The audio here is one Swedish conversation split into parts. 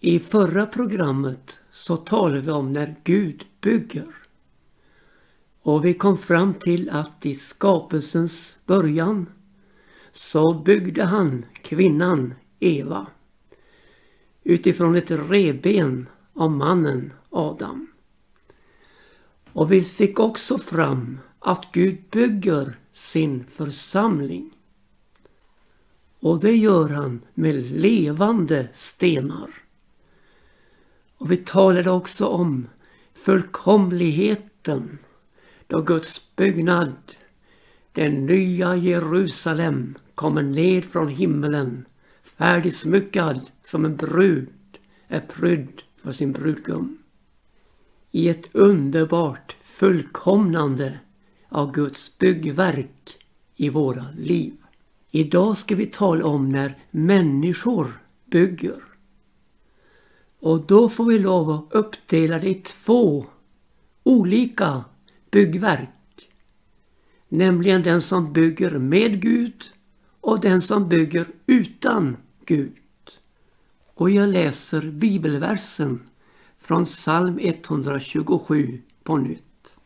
I förra programmet så talade vi om när Gud bygger. Och vi kom fram till att i skapelsens början så byggde han kvinnan Eva utifrån ett reben av mannen Adam. Och vi fick också fram att Gud bygger sin församling. Och det gör han med levande stenar. Och vi talade också om fullkomligheten då Guds byggnad, den nya Jerusalem, kommer ned från himmelen färdigsmyckad som en brud är prydd för sin brudgum. I ett underbart fullkomnande av Guds byggverk i våra liv. Idag ska vi tala om när människor bygger. Och då får vi lov att uppdela det i två olika byggverk. Nämligen den som bygger med Gud och den som bygger utan Gud. Och jag läser bibelversen från psalm 127 på nytt.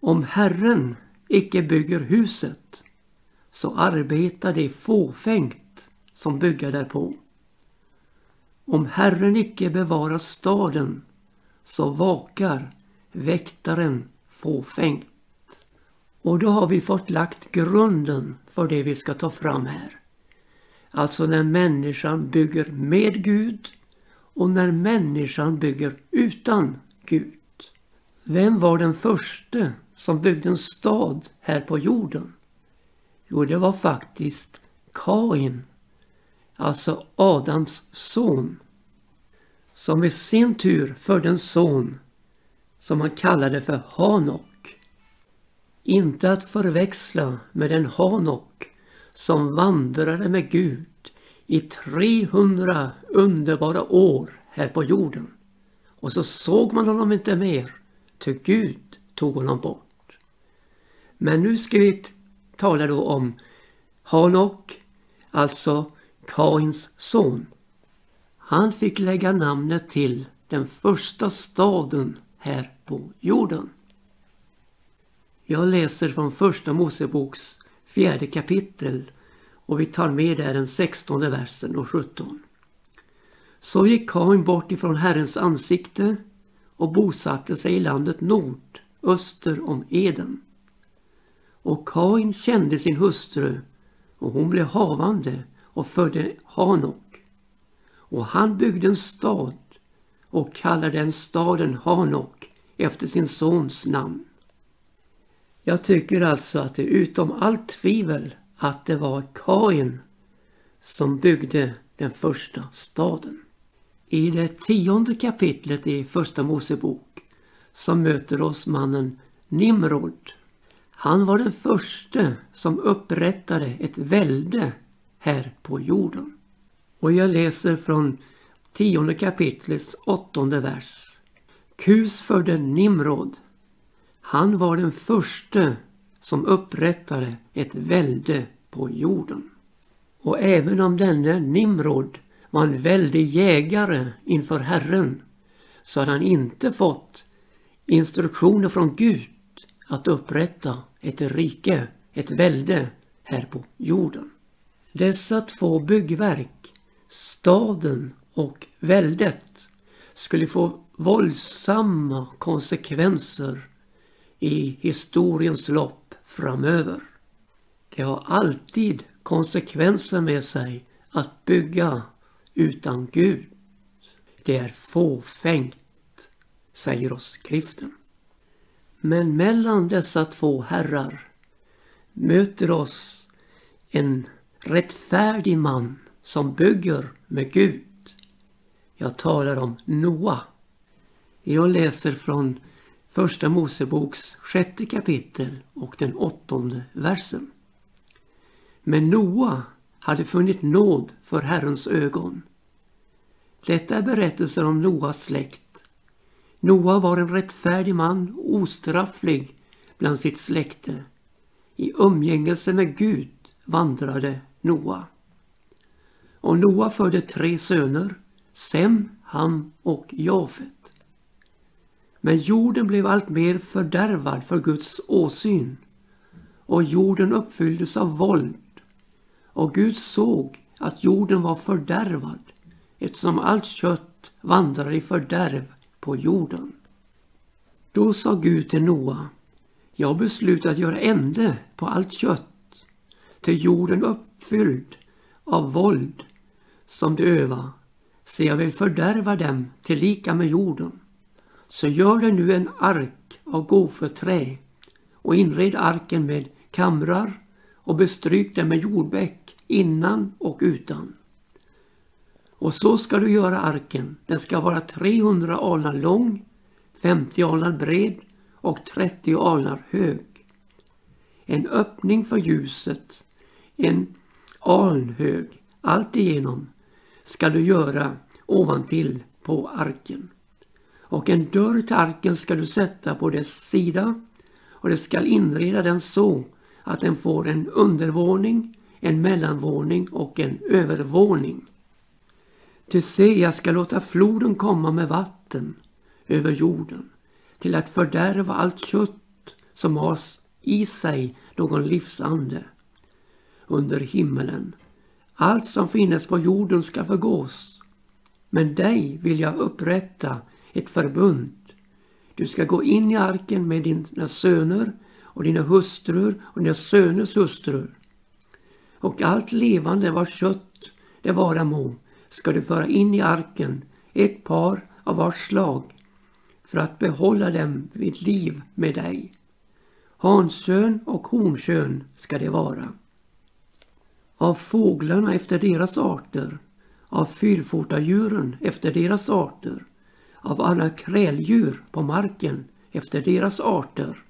Om Herren icke bygger huset så arbetar det fåfängt som bygger därpå. Om Herren icke bevarar staden så vakar väktaren fåfängt. Och då har vi fått lagt grunden för det vi ska ta fram här. Alltså när människan bygger med Gud och när människan bygger utan Gud. Vem var den första som byggde en stad här på jorden? Jo, det var faktiskt Kain, alltså Adams son, som i sin tur födde en son som han kallade för Hanok. Inte att förväxla med den Hanok som vandrade med Gud i 300 underbara år här på jorden. Och så såg man honom inte mer, till Gud tog honom bort. Men nu ska vi tala då om Hanok, alltså Kains son. Han fick lägga namnet till den första staden här på jorden. Jag läser från första Moseboks fjärde kapitel och vi tar med där den sextonde versen och 17. Så gick Kain bort ifrån Herrens ansikte och bosatte sig i landet nord, öster om Eden. Och Kain kände sin hustru och hon blev havande och födde Hanok. Och han byggde en stad och kallade den staden Hanok efter sin sons namn. Jag tycker alltså att det är utom allt tvivel att det var Kain som byggde den första staden. I det tionde kapitlet i Första Mosebok så möter oss mannen Nimrod. Han var den första som upprättade ett välde här på jorden. Och jag läser från tionde kapitlets åttonde vers. Kus födde Nimrod. Han var den första som upprättade ett välde på jorden. Och även om denne Nimrod var en väldig jägare inför Herren så hade han inte fått instruktioner från Gud att upprätta ett rike, ett välde här på jorden. Dessa två byggverk, staden och väldet, skulle få våldsamma konsekvenser i historiens lopp framöver. Det har alltid konsekvenser med sig att bygga utan Gud. Det är fåfängt, säger oss skriften. Men mellan dessa två herrar möter oss en rättfärdig man som bygger med Gud. Jag talar om Noa. Jag läser från Första Moseboks sjätte kapitel och den åttonde versen. Men Noa hade funnit nåd för Herrens ögon. Detta är berättelsen om Noas släkt. Noa var en rättfärdig man, ostrafflig bland sitt släkte. I umgängelse med Gud vandrade Noa. Och Noa födde tre söner, Sem, Ham och Jafet. Men jorden blev allt mer fördärvad för Guds åsyn och jorden uppfylldes av våld. Och Gud såg att jorden var fördärvad eftersom allt kött vandrar i fördärv på jorden. Då sa Gud till Noa, jag beslutat göra ände på allt kött, till jorden uppfylld av våld som de öva, så jag vill fördärva dem tillika med jorden. Så gör det nu en ark av goförträ och inred arken med kamrar och bestryk den med jordbäck innan och utan. Och så ska du göra arken. Den ska vara 300 alnar lång, 50 alnar bred och 30 alnar hög. En öppning för ljuset, en alnhög, allt alltigenom ska du göra ovantill på arken. Och en dörr till arken ska du sätta på dess sida och det skall inreda den så att den får en undervåning, en mellanvåning och en övervåning. Ty se, jag ska låta floden komma med vatten över jorden till att fördärva allt kött som har i sig någon livsande under himmelen. Allt som finnes på jorden ska förgås. Men dig vill jag upprätta ett förbund. Du ska gå in i arken med dina söner och dina hustrur och dina söners hustrur. Och allt levande vars kött det vara må ska du föra in i arken, ett par av vars slag, för att behålla dem vid liv med dig. Hanskön och honkön ska det vara. Av fåglarna efter deras arter, av fyrfotadjuren efter deras arter, av alla kräldjur på marken efter deras arter,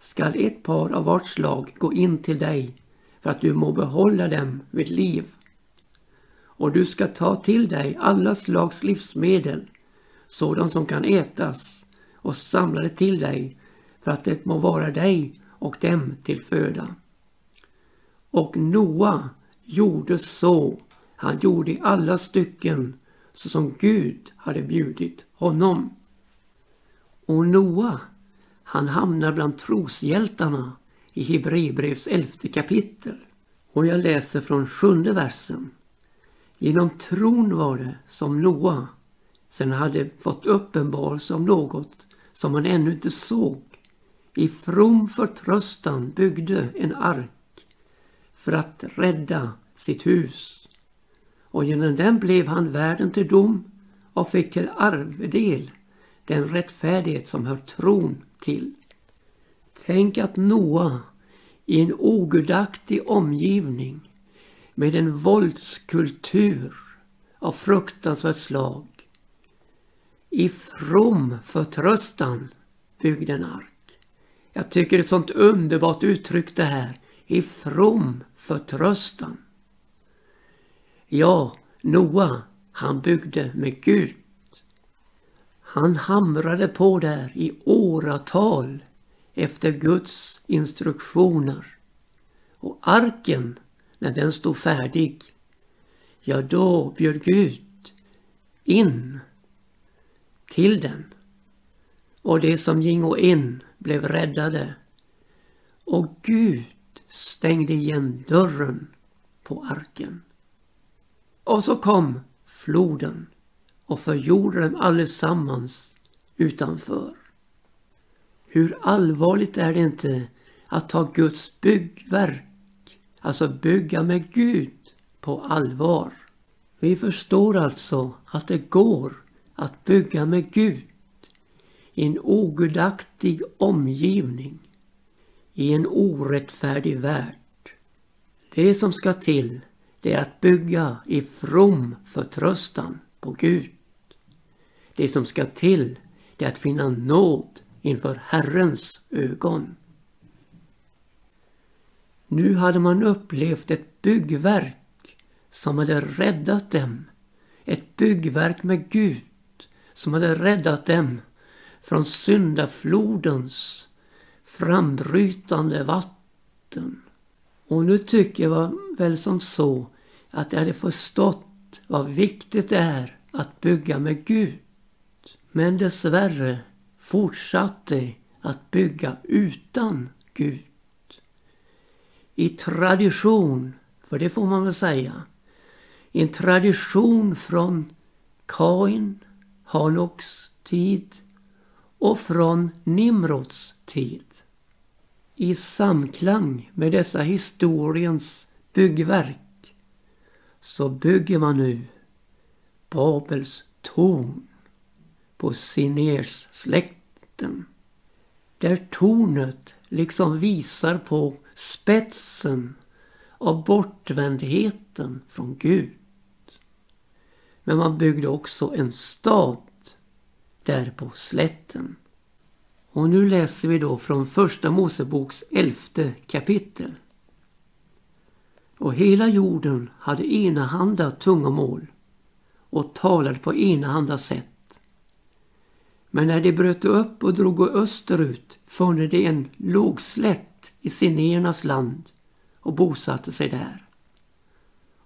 skall ett par av vart slag gå in till dig för att du må behålla dem vid liv. Och du ska ta till dig alla slags livsmedel, sådant som kan ätas, och samla det till dig för att det må vara dig och dem till föda. Och Noa gjorde så, han gjorde i alla stycken så som Gud hade bjudit honom. Och Noa han hamnar bland troshjältarna i Hebreerbrevs elfte kapitel. Och jag läser från sjunde versen. Genom tron var det som Noa, sen hade fått uppenbarelse om något som han ännu inte såg, i from förtröstan byggde en ark för att rädda sitt hus. Och genom den blev han världen till dom och fick till arvedel den rättfärdighet som hör tron till. Tänk att Noa i en ogudaktig omgivning med en våldskultur av fruktansvärt slag i from förtröstan byggde en ark. Jag tycker det är ett sånt underbart uttryck det här. I from förtröstan. Ja, Noa, han byggde med Gud. Han hamrade på där i åratal efter Guds instruktioner. Och arken, när den stod färdig, ja då bjöd Gud in till den. Och det som gingo in blev räddade. Och Gud stängde igen dörren på arken. Och så kom floden och förgjorde dem allesammans utanför. Hur allvarligt är det inte att ta Guds byggverk, alltså bygga med Gud, på allvar? Vi förstår alltså att det går att bygga med Gud i en ogudaktig omgivning, i en orättfärdig värld. Det som ska till, det är att bygga i from förtröstan på Gud. Det som ska till, det är att finna nåd inför Herrens ögon. Nu hade man upplevt ett byggverk som hade räddat dem. Ett byggverk med Gud som hade räddat dem från syndaflodens frambrytande vatten. Och nu tycker jag väl som så att jag hade förstått vad viktigt det är att bygga med Gud. Men dessvärre fortsatte att bygga utan Gud. I tradition, för det får man väl säga, i en tradition från Kain, Hanoks tid och från Nimrods tid. I samklang med dessa historiens byggverk så bygger man nu Babels torn på Siners släkten. Där tornet liksom visar på spetsen av bortvändheten från Gud. Men man byggde också en stad där på slätten. Och nu läser vi då från första Moseboks elfte kapitel. Och hela jorden hade enahanda tungomål och talade på enahanda sätt. Men när de bröt upp och drog österut fann de en lågslätt i sinéernas land och bosatte sig där.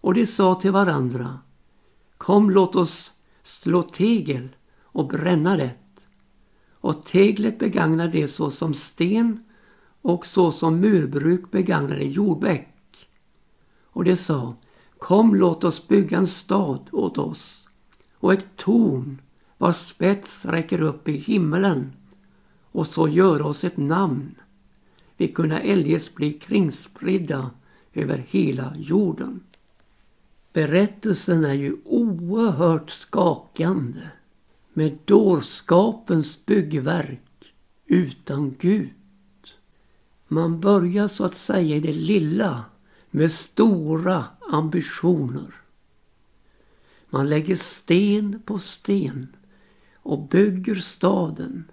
Och de sa till varandra Kom låt oss slå tegel och bränna det. Och teglet begagnar de såsom sten och såsom murbruk begagnade jordbäck. Och de sa Kom låt oss bygga en stad åt oss och ett torn vars spets räcker upp i himmelen och så göra oss ett namn. Vi kunna eljest bli kringspridda över hela jorden. Berättelsen är ju oerhört skakande med dårskapens byggverk utan Gud. Man börjar så att säga i det lilla med stora ambitioner. Man lägger sten på sten och bygger staden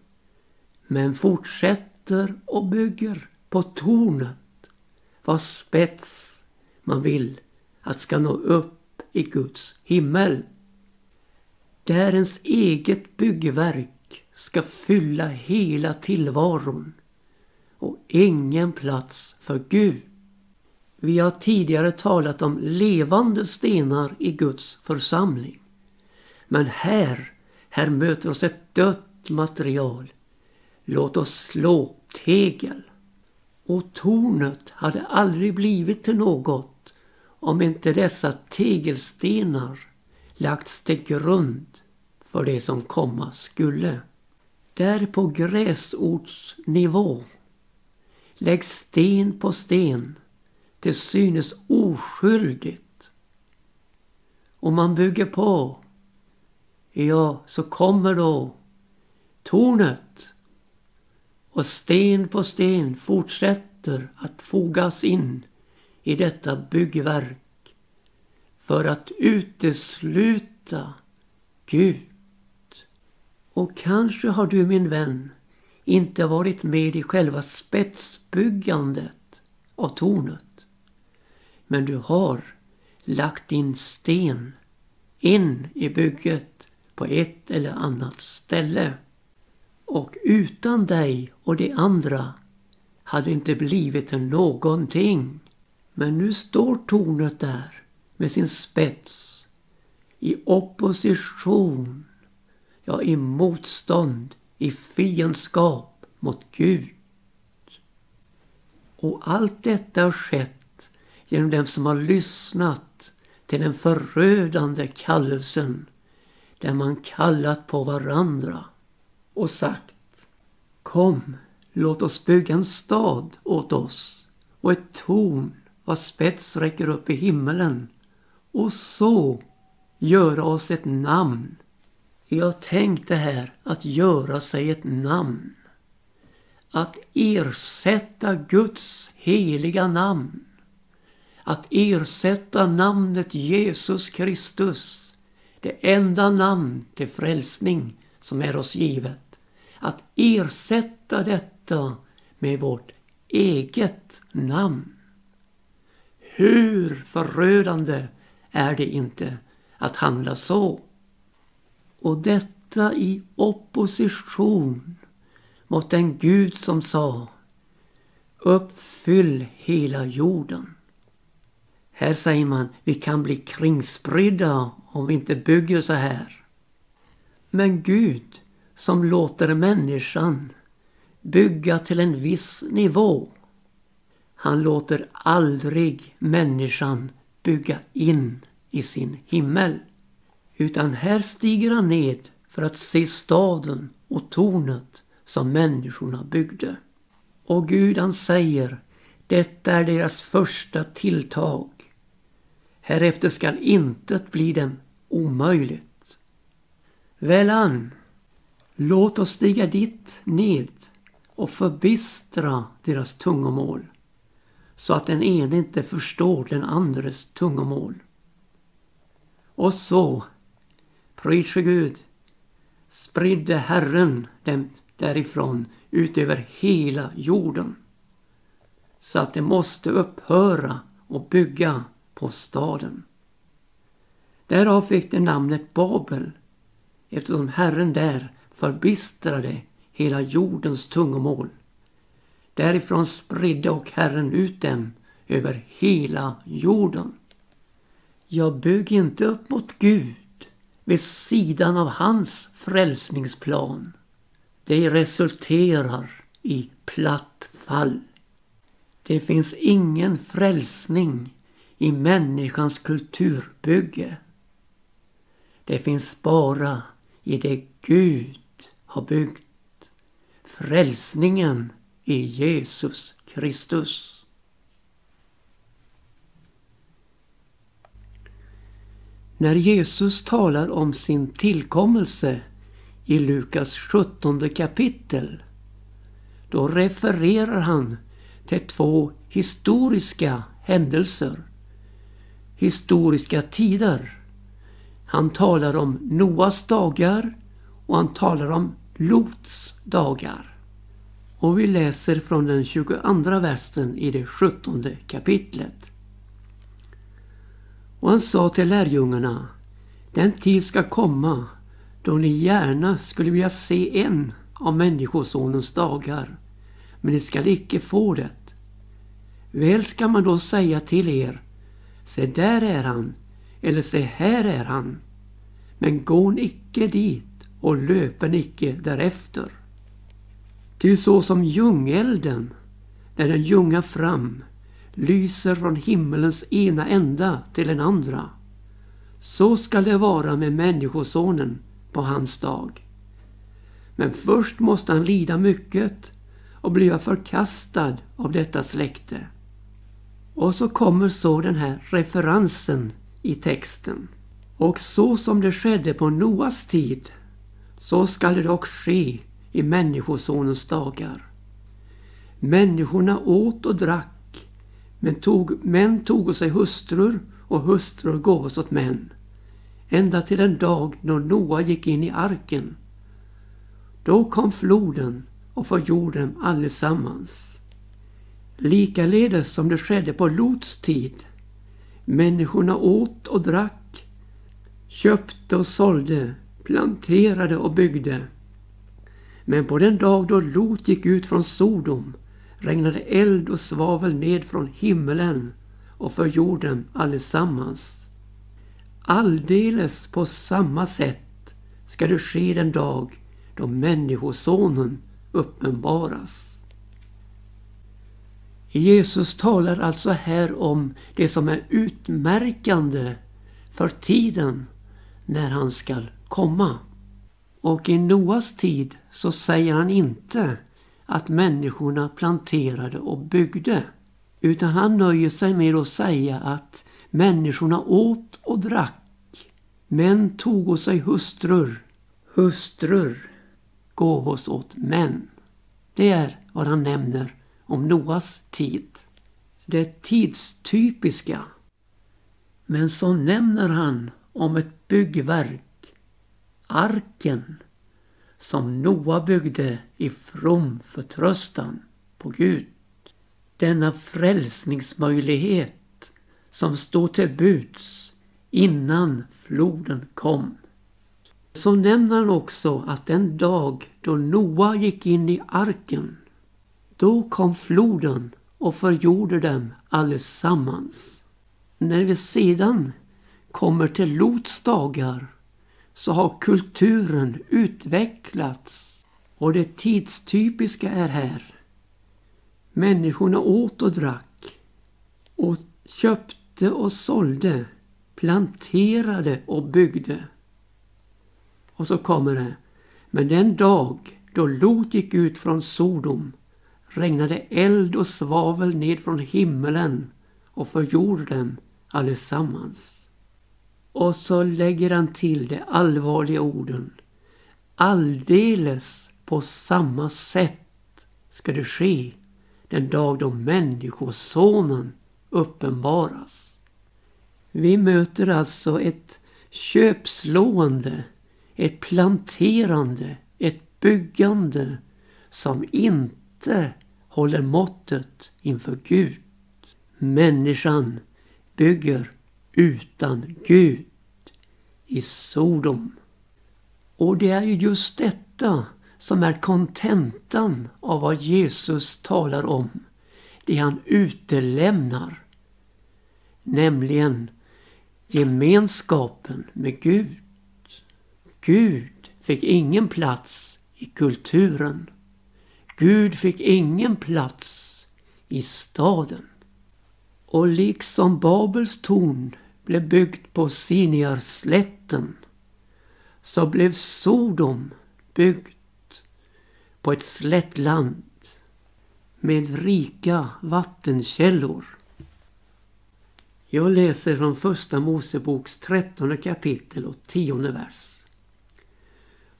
men fortsätter och bygger på tornet vars spets man vill att ska nå upp i Guds himmel. Där ens eget byggverk ska fylla hela tillvaron och ingen plats för Gud. Vi har tidigare talat om levande stenar i Guds församling. Men här, här möter oss ett dött material. Låt oss slå tegel. Och tornet hade aldrig blivit till något om inte dessa tegelstenar lagts till grund för det som komma skulle. Där på gräsortsnivå läggs sten på sten till synes oskyldigt. Och man bygger på. Ja, så kommer då tornet. Och sten på sten fortsätter att fogas in i detta byggverk för att utesluta Gud. Och kanske har du min vän inte varit med i själva spetsbyggandet av tornet. Men du har lagt din sten in i bygget på ett eller annat ställe. Och utan dig och de andra hade inte blivit någonting. Men nu står tornet där med sin spets i opposition, ja i motstånd, i fiendskap mot Gud. Och allt detta har skett genom dem som har lyssnat till den förödande kallelsen där man kallat på varandra och sagt Kom, låt oss bygga en stad åt oss och ett torn vars spets räcker upp i himmelen och så göra oss ett namn. Jag tänkte här att göra sig ett namn. Att ersätta Guds heliga namn att ersätta namnet Jesus Kristus, det enda namn till frälsning som är oss givet. Att ersätta detta med vårt eget namn. Hur förödande är det inte att handla så? Och detta i opposition mot den Gud som sa Uppfyll hela jorden. Här säger man vi kan bli kringspridda om vi inte bygger så här. Men Gud som låter människan bygga till en viss nivå. Han låter aldrig människan bygga in i sin himmel. Utan här stiger han ned för att se staden och tornet som människorna byggde. Och Gud han säger, detta är deras första tilltag. Härefter skall intet bli dem omöjligt. Väl an, låt oss stiga dit ned och förbistra deras tungomål så att den ene inte förstår den andres tungomål. Och så, pris Gud, spridde Herren dem därifrån ut över hela jorden. Så att de måste upphöra och bygga på staden. Därav fick de namnet Babel eftersom Herren där förbistrade hela jordens tungomål. Därifrån spridde och Herren ut dem över hela jorden. Jag bygg inte upp mot Gud vid sidan av hans frälsningsplan. Det resulterar i platt fall. Det finns ingen frälsning i människans kulturbygge. Det finns bara i det Gud har byggt. Frälsningen i Jesus Kristus. När Jesus talar om sin tillkommelse i Lukas 17 kapitel då refererar han till två historiska händelser. Historiska tider. Han talar om Noas dagar och han talar om Lots dagar. Och vi läser från den 22 versen i det 17 kapitlet. Och han sa till lärjungarna, den tid ska komma då ni gärna skulle vilja se en av Människosonens dagar, men ni skall icke få det. Väl ska man då säga till er, se där är han, eller se här är han. Men gå icke dit och löpen icke därefter. Ty så som ljungelden, när den ljungar fram, lyser från himmelens ena ända till den andra. Så skall det vara med Människosonen på hans dag. Men först måste han lida mycket och bliva förkastad av detta släkte. Och så kommer så den här referensen i texten. Och så som det skedde på Noas tid, så skall det dock ske i Människosonens dagar. Människorna åt och drack, men tog, män tog sig hustrur och hustrur gåvos åt män. Ända till den dag då Noa gick in i arken. Då kom floden och förgjorde dem allesammans. Likaledes som det skedde på Lots tid. Människorna åt och drack, köpte och sålde, planterade och byggde. Men på den dag då Lot gick ut från Sodom regnade eld och svavel ned från himmelen och för jorden allesammans. Alldeles på samma sätt ska det ske den dag då Människosonen uppenbaras. Jesus talar alltså här om det som är utmärkande för tiden när han skall komma. Och i Noas tid så säger han inte att människorna planterade och byggde. Utan han nöjer sig med att säga att människorna åt och drack. Män tog sig hustrur. Hustrur gåvos åt män. Det är vad han nämner om Noas tid. Det tidstypiska. Men så nämner han om ett byggverk arken som Noa byggde i from förtröstan på Gud. Denna frälsningsmöjlighet som stod till buds innan floden kom. Så nämner han också att den dag då Noa gick in i arken, då kom floden och förgjorde dem allesammans. När vi sedan kommer till Lots dagar så har kulturen utvecklats och det tidstypiska är här. Människorna åt och drack och köpte och sålde, planterade och byggde. Och så kommer det. Men den dag då Lot gick ut från Sodom regnade eld och svavel ned från himmelen och förgjorde dem allesammans. Och så lägger han till de allvarliga orden. Alldeles på samma sätt ska det ske den dag då Människosonen uppenbaras. Vi möter alltså ett köpslående, ett planterande, ett byggande som inte håller måttet inför Gud. Människan bygger utan Gud i Sodom. Och det är ju just detta som är kontentan av vad Jesus talar om. Det han utelämnar. Nämligen gemenskapen med Gud. Gud fick ingen plats i kulturen. Gud fick ingen plats i staden. Och liksom Babels torn blev byggt på Siniarslätten så blev Sodom byggt på ett slättland med rika vattenkällor. Jag läser från Första Moseboks trettonde kapitel och tionde vers.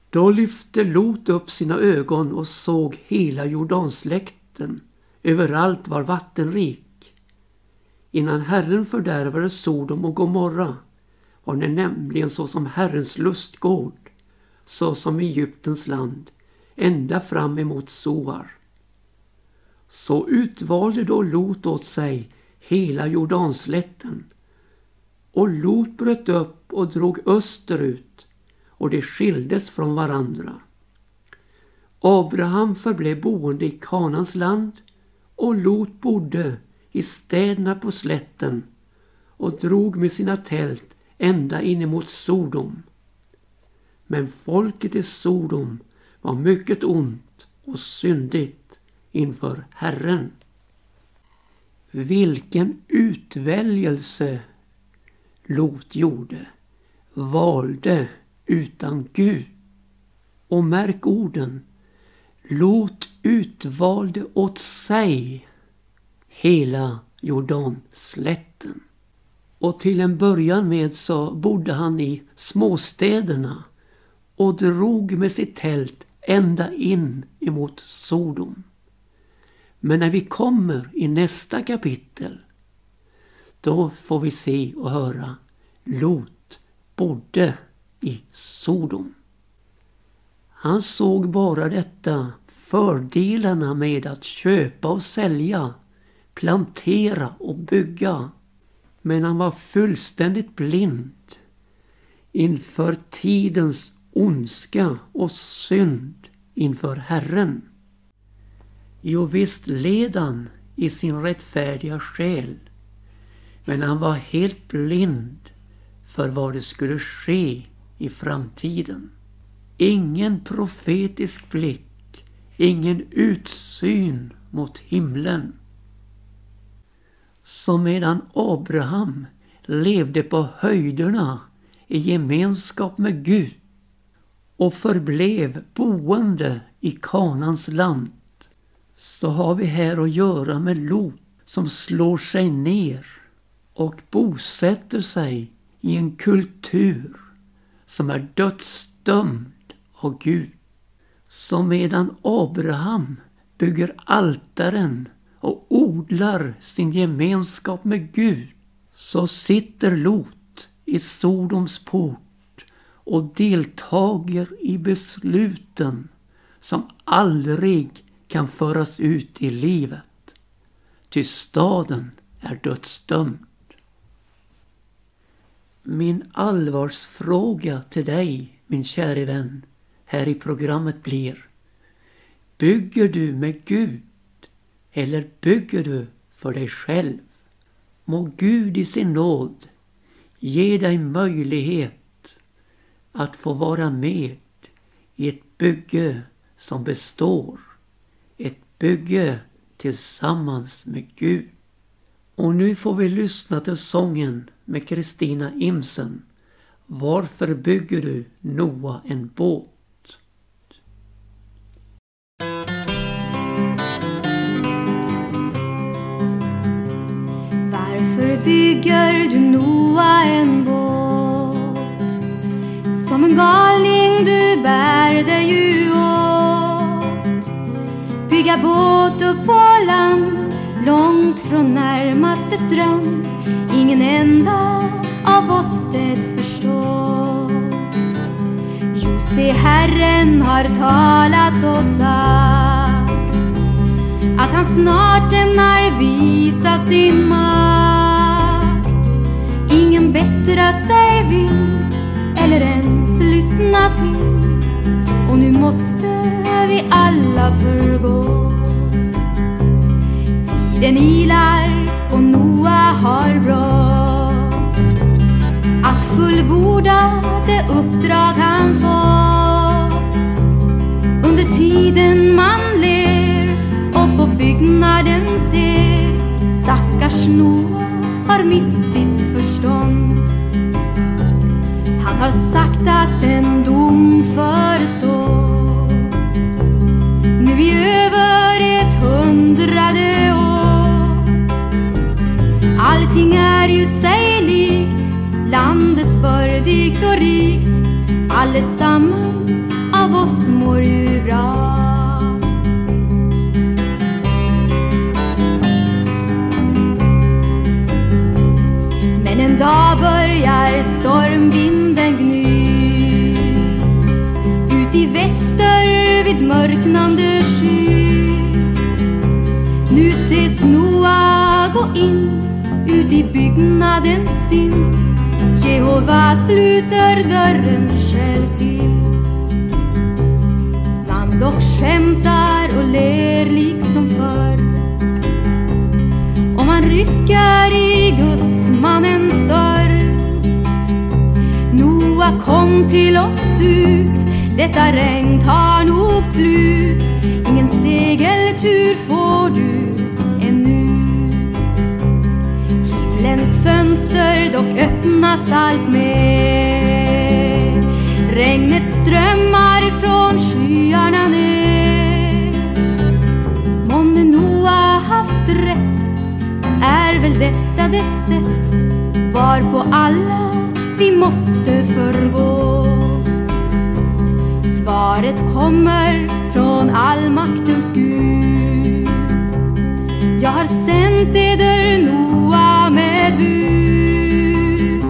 Då lyfte Lot upp sina ögon och såg hela Jordansläkten. Överallt var vattenrik. Innan Herren fördärvade Sodom och Gomorra var det nämligen såsom Herrens lustgård, såsom Egyptens land, ända fram emot Soar. Så utvalde då Lot åt sig hela Jordanslätten. Och Lot bröt upp och drog österut och de skildes från varandra. Abraham förblev boende i Kanans land och Lot bodde i städerna på slätten och drog med sina tält ända in emot Sodom. Men folket i Sodom var mycket ont och syndigt inför Herren. Vilken utväljelse Lot gjorde, valde utan Gud. Och märk orden. Lot utvalde åt sig hela Jordanslätten. Och till en början med så bodde han i småstäderna och drog med sitt tält ända in emot Sodom. Men när vi kommer i nästa kapitel då får vi se och höra Lot bodde i Sodom. Han såg bara detta fördelarna med att köpa och sälja plantera och bygga. Men han var fullständigt blind inför tidens ondska och synd inför Herren. Jo, visst led han i sin rättfärdiga själ. Men han var helt blind för vad det skulle ske i framtiden. Ingen profetisk blick, ingen utsyn mot himlen. Så medan Abraham levde på höjderna i gemenskap med Gud och förblev boende i Kanans land så har vi här att göra med Lot som slår sig ner och bosätter sig i en kultur som är dödsdömd av Gud. Så medan Abraham bygger altaren odlar sin gemenskap med Gud så sitter Lot i Sodoms port och deltager i besluten som aldrig kan föras ut i livet. Ty staden är dödsdömd. Min allvarsfråga till dig, min käre vän, här i programmet blir Bygger du med Gud eller bygger du för dig själv? Må Gud i sin nåd ge dig möjlighet att få vara med i ett bygge som består. Ett bygge tillsammans med Gud. Och nu får vi lyssna till sången med Kristina Imsen. Varför bygger du Noa en båt? Du Noa en båt? Som en galning du bär dig ju åt. Bygga båt upp på land, långt från närmaste ström. Ingen enda av oss det förstår. Jo, se Herren har talat och sagt att han snart ämnar visa sin makt. Bättra sig vill eller ens lyssna till och nu måste vi alla förgås. Tiden ilar och Noa har brått att fullborda det uppdrag han fått. Under tiden man ler och på byggnaden ser stackars Noa har mist sitt sagt att en dom förestår nu i över ett hundrade år. Allting är ju sig likt, landet bördigt och rikt. Allesammans av oss mår ju bra. Men en dag börjar stormvinden mörknande sky. Nu ses Noa gå in ut i byggnaden sin Jehova sluter dörren själv till. Man dock skämtar och ler liksom förr om man rycker i gudsmannens dörr. Noa kom till oss ut, detta regn tar nog slut. Ingen segeltur får du ännu. Himlens fönster dock öppnas allt mer. Regnet strömmar ifrån skyarna ner. Månne Noa haft rätt är väl detta det sätt varpå alla vi måste förgås. Svaret kommer från allmaktens Gud. Jag har sänt eder Noa med bud.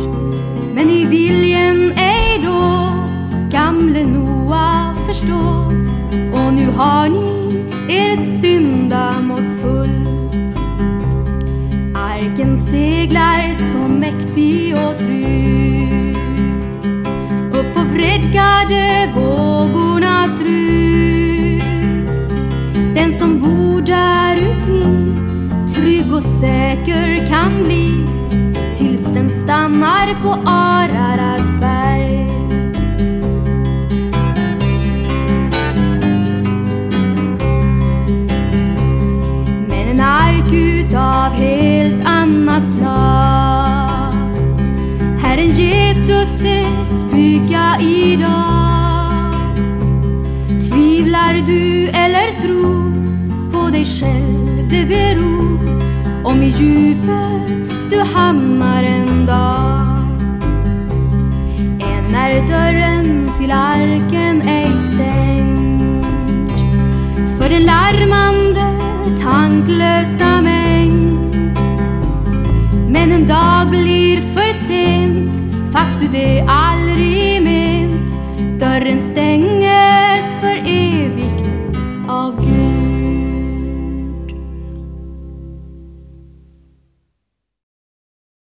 Men i viljen ej då gamle Noa förstå och nu har ni ert syndamått full. Arken seglar så mäktig och trygg vredgade vågornas rus Den som bor där uti trygg och säker kan bli tills den stannar på Araradsberg. Du